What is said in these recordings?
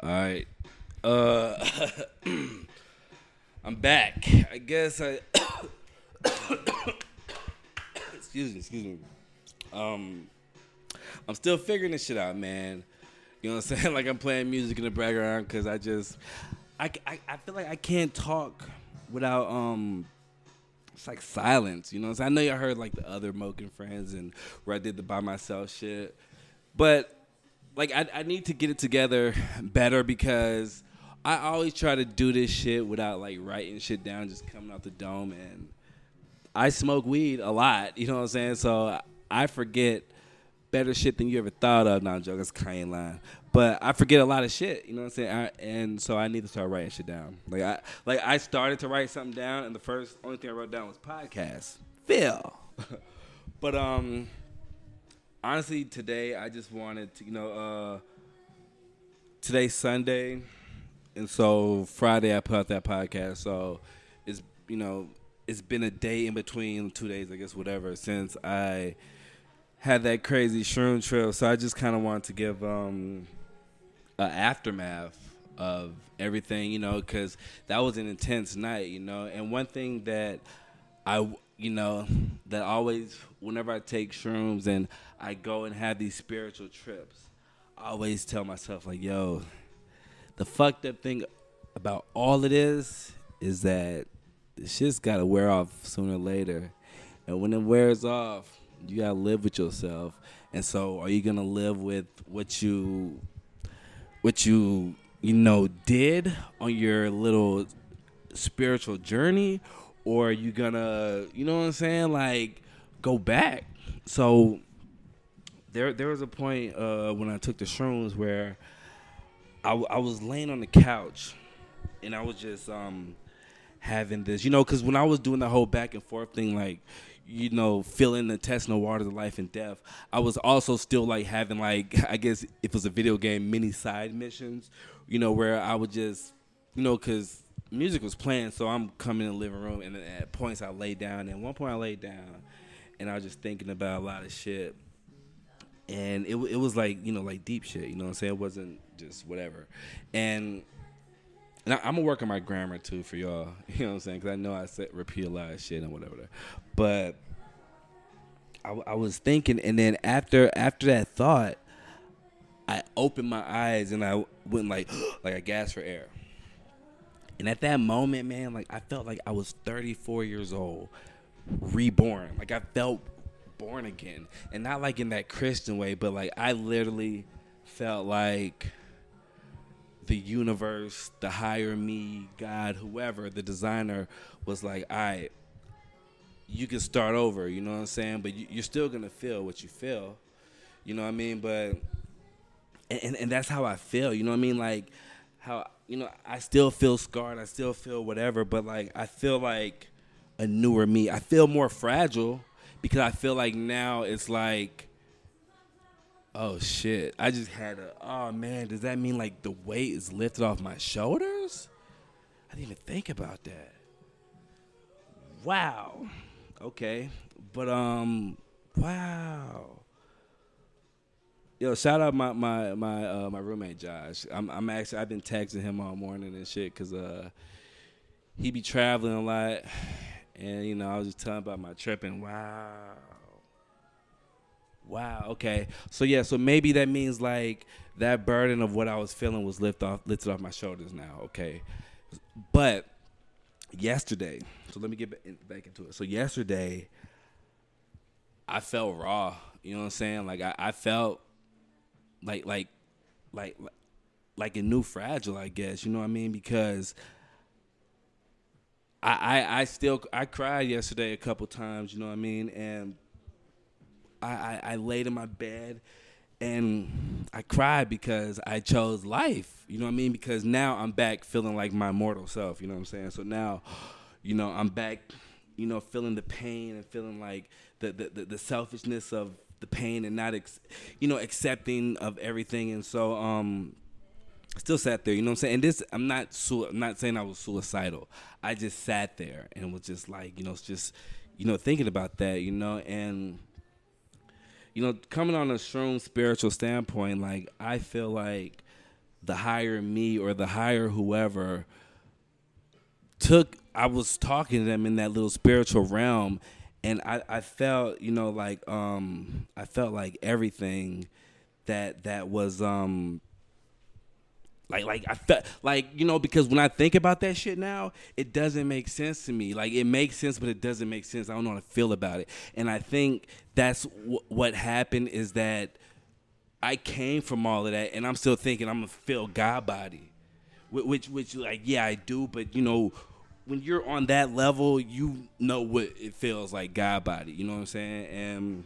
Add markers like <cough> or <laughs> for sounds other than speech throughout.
All right. Uh, <clears throat> I'm back. I guess I. <coughs> excuse me. Excuse me. Um, I'm still figuring this shit out, man. You know what I'm <laughs> saying? Like I'm playing music in the background because I just, I, I, I feel like I can't talk without um. It's like silence, you know. So I know y'all heard like the other Moken friends and where I did the by myself shit, but like I, I need to get it together better because I always try to do this shit without like writing shit down, just coming out the dome. And I smoke weed a lot, you know what I'm saying? So I forget better shit than you ever thought of. Not joke, that's kind line. But I forget a lot of shit, you know what I'm saying? I, and so I need to start writing shit down. Like I like I started to write something down, and the first only thing I wrote down was podcast. Phil. <laughs> but um honestly, today I just wanted to, you know, uh, today's Sunday, and so Friday I put out that podcast. So it's you know it's been a day in between, two days, I guess, whatever, since I had that crazy shroom trip. So I just kind of wanted to give um an aftermath of everything, you know, because that was an intense night, you know. And one thing that I you know, that always, whenever I take shrooms and I go and have these spiritual trips, I always tell myself, like, yo, the fucked up thing about all it is, is that the shit's gotta wear off sooner or later. And when it wears off, you gotta live with yourself. And so, are you gonna live with what you, what you, you know, did on your little spiritual journey, or you gonna, you know what I'm saying, like go back? So there, there was a point uh, when I took the shrooms where I, I was laying on the couch and I was just um, having this, you know, because when I was doing the whole back and forth thing, like you know, filling the test intestinal waters of life and death. I was also still like having like <laughs> I guess if it was a video game, mini side missions, you know, where I would just, you know, because music was playing, so I'm coming in the living room, and at points I laid down. And one point I laid down, and I was just thinking about a lot of shit, and it it was like you know like deep shit. You know what I'm saying? It wasn't just whatever, and. And I, am gonna work on my grammar too for y'all. <laughs> You know what I'm saying? Because I know I said repeat a lot of shit and whatever. But I, I was thinking, and then after after that thought, I opened my eyes and I went like <gasps> like I gasped for air. And at that moment, man, like I felt like I was 34 years old, reborn. Like I felt born again. And not like in that Christian way, but like I literally felt like the universe, the higher me, God, whoever, the designer was like, right, you can start over, you know what I'm saying? But you, are still gonna feel what you feel, you know what I mean? But, and, and that's how I feel, you know what I mean? Like, how you know I still feel scarred, I still feel whatever, but like I feel like a newer me. I feel more fragile because I feel like now it's like oh shit. I just had a oh man, does that mean like the weight is lifted off my shoulders? I didn't even think about that. Wow. Okay. But um wow. Yo, shout out my my my uh, my roommate Josh. I'm I'm actually I've been texting him all morning and shit because uh he be traveling a lot, and you know I was just telling about my trip and wow, wow. Okay, so yeah, so maybe that means like that burden of what I was feeling was lifted off lifted off my shoulders now. Okay, but yesterday, so let me get back into it. So yesterday, I felt raw. You know what I'm saying? Like I, I felt like like like like a new fragile, I guess. You know what I mean? Because I, I I still I cried yesterday a couple times. You know what I mean? And I, I, I laid in my bed and I cried because I chose life. You know what I mean? Because now I'm back feeling like my mortal self. You know what I'm saying? So now, you know, I'm back. You know, feeling the pain and feeling like the the, the, the selfishness of the pain and not, ex- you know, accepting of everything. And so, um, still sat there. You know what I'm saying? And this, I'm not, su- I'm not saying I was suicidal. I just sat there and was just like, you know, just, you know, thinking about that. You know, and you know, coming on a strong spiritual standpoint, like I feel like the higher me or the higher whoever took I was talking to them in that little spiritual realm and I, I felt, you know, like um I felt like everything that that was um like like I felt like you know because when I think about that shit now, it doesn't make sense to me. Like it makes sense, but it doesn't make sense. I don't know how to feel about it, and I think that's w- what happened is that I came from all of that, and I'm still thinking I'm gonna feel God body, which which like yeah I do, but you know when you're on that level, you know what it feels like God body. You know what I'm saying? And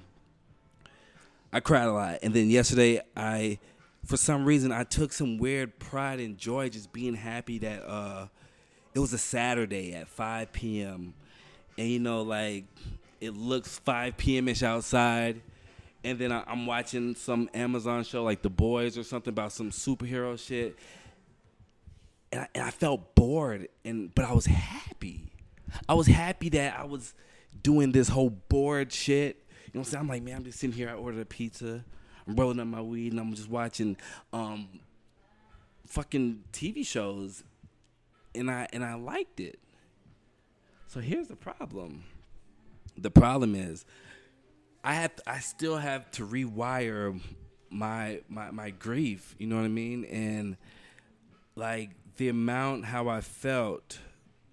I cried a lot, and then yesterday I for some reason I took some weird pride and joy just being happy that uh it was a Saturday at 5 p.m. and you know like it looks 5 p.m. ish outside and then I, am watching some Amazon show like The Boys or something about some superhero shit and I, and I felt bored and but I was happy I was happy that I was doing this whole bored shit you know what I'm saying I'm like man I'm just sitting here I ordered a pizza I'm rolling up my weed and I'm just watching um, fucking TV shows, and I and I liked it. So here's the problem. The problem is, I have I still have to rewire my my my grief. You know what I mean? And like the amount how I felt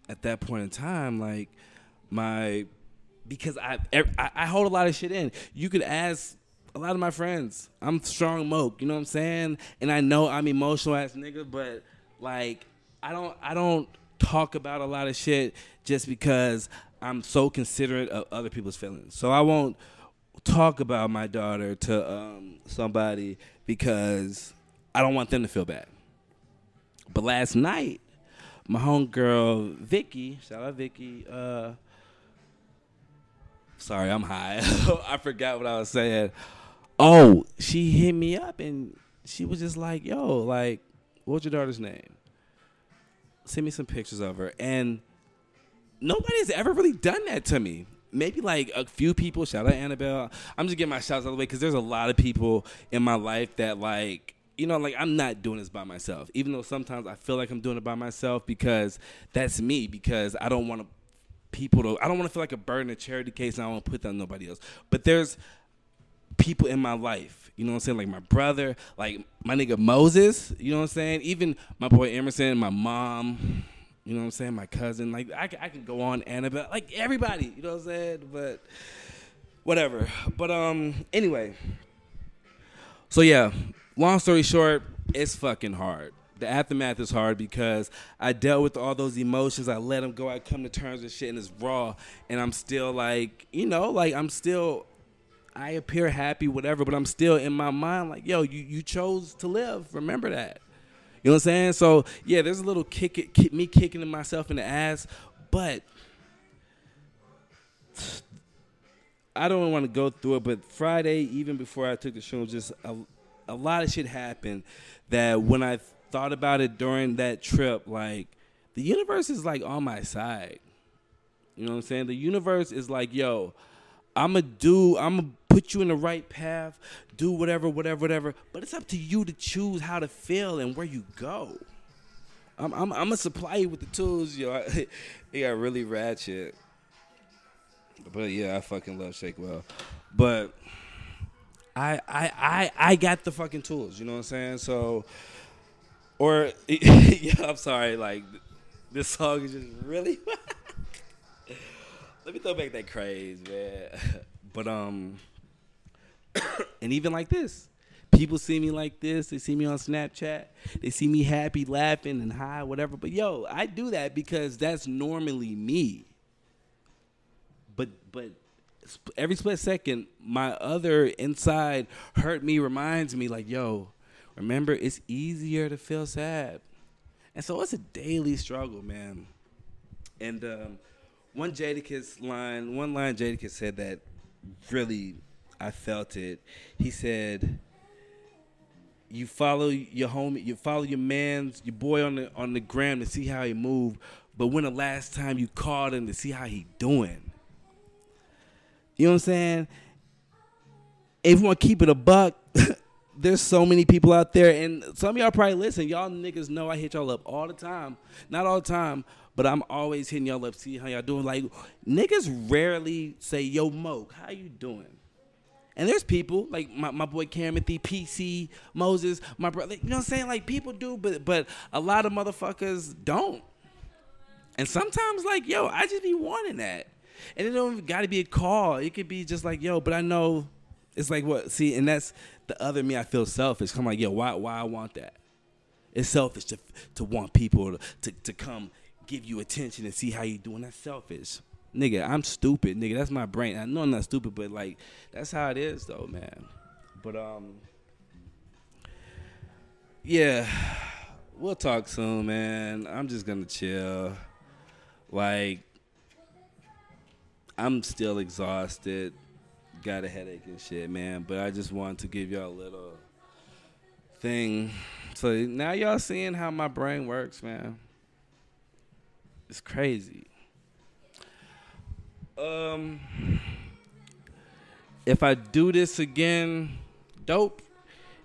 at that point in time, like my because I I, I hold a lot of shit in. You could ask a lot of my friends. I'm strong moke, you know what I'm saying? And I know I'm emotional ass nigga, but like I don't I don't talk about a lot of shit just because I'm so considerate of other people's feelings. So I won't talk about my daughter to um, somebody because I don't want them to feel bad. But last night, my homegirl Vicky, shout out Vicky, uh, sorry, I'm high. <laughs> I forgot what I was saying. Oh, she hit me up and she was just like, "Yo, like, what's your daughter's name? Send me some pictures of her." And nobody's ever really done that to me. Maybe like a few people. Shout out Annabelle. I'm just getting my shouts out of the way because there's a lot of people in my life that like you know, like I'm not doing this by myself. Even though sometimes I feel like I'm doing it by myself because that's me. Because I don't want to people to. I don't want to feel like a burden, a charity case, and I don't want to put that on nobody else. But there's people in my life. You know what I'm saying? Like my brother, like my nigga Moses. You know what I'm saying? Even my boy Emerson, my mom. You know what I'm saying? My cousin. Like I, I can go on Annabelle. Like everybody. You know what I'm saying? But whatever. But um. Anyway. So yeah. Long story short, it's fucking hard. The aftermath is hard because I dealt with all those emotions. I let them go. I come to terms with shit, and it's raw. And I'm still like, you know, like I'm still I appear happy, whatever, but I'm still in my mind like, yo, you you chose to live. Remember that. You know what I'm saying? So yeah, there's a little kick, it, kick me kicking myself in the ass, but I don't want to go through it. But Friday, even before I took the show, just a lot of shit happened that when I thought about it during that trip, like the universe is like on my side. You know what I'm saying? The universe is like, yo, I'm a do. I'm a put you in the right path, do whatever, whatever, whatever. But it's up to you to choose how to feel and where you go. I'm I'm, I'm gonna supply you with the tools, yo. <laughs> it got really ratchet. But yeah, I fucking love Shakewell. But I I I I got the fucking tools, you know what I'm saying? So or <laughs> yeah, I'm sorry, like this song is just really <laughs> Let me throw back that craze, man. <laughs> But um <coughs> and even like this, people see me like this. They see me on Snapchat. They see me happy, laughing, and high, whatever. But yo, I do that because that's normally me. But but every split second, my other inside hurt me reminds me like, yo, remember it's easier to feel sad, and so it's a daily struggle, man. And um, one Jadakiss line, one line Jadakiss said that really I felt it. He said, "You follow your homie, you follow your man's, your boy on the on the gram to see how he move, but when the last time you called him to see how he doing?" You know what I'm saying? If you want to keep it a buck, <laughs> there's so many people out there, and some of y'all probably listen. Y'all niggas know I hit y'all up all the time. Not all the time, but I'm always hitting y'all up, see how y'all doing. Like niggas rarely say, "Yo, Moke, how you doing?" And there's people like my, my boy Caramothy, PC, Moses, my brother. You know what I'm saying? Like people do, but but a lot of motherfuckers don't. And sometimes, like, yo, I just be wanting that. And it don't got to be a call. It could be just like, yo, but I know it's like what see, and that's the other me. I feel selfish. Come like, yo, why why I want that? It's selfish to to want people to, to, to come give you attention and see how you doing. That's selfish. Nigga, I'm stupid, nigga. That's my brain. I know I'm not stupid, but like that's how it is though, man. But um Yeah. We'll talk soon, man. I'm just gonna chill. Like I'm still exhausted, got a headache and shit, man. But I just wanted to give y'all a little thing. So now y'all seeing how my brain works, man. It's crazy. Um, if I do this again, dope.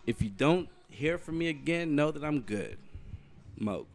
If you don't hear from me again, know that I'm good. Moke.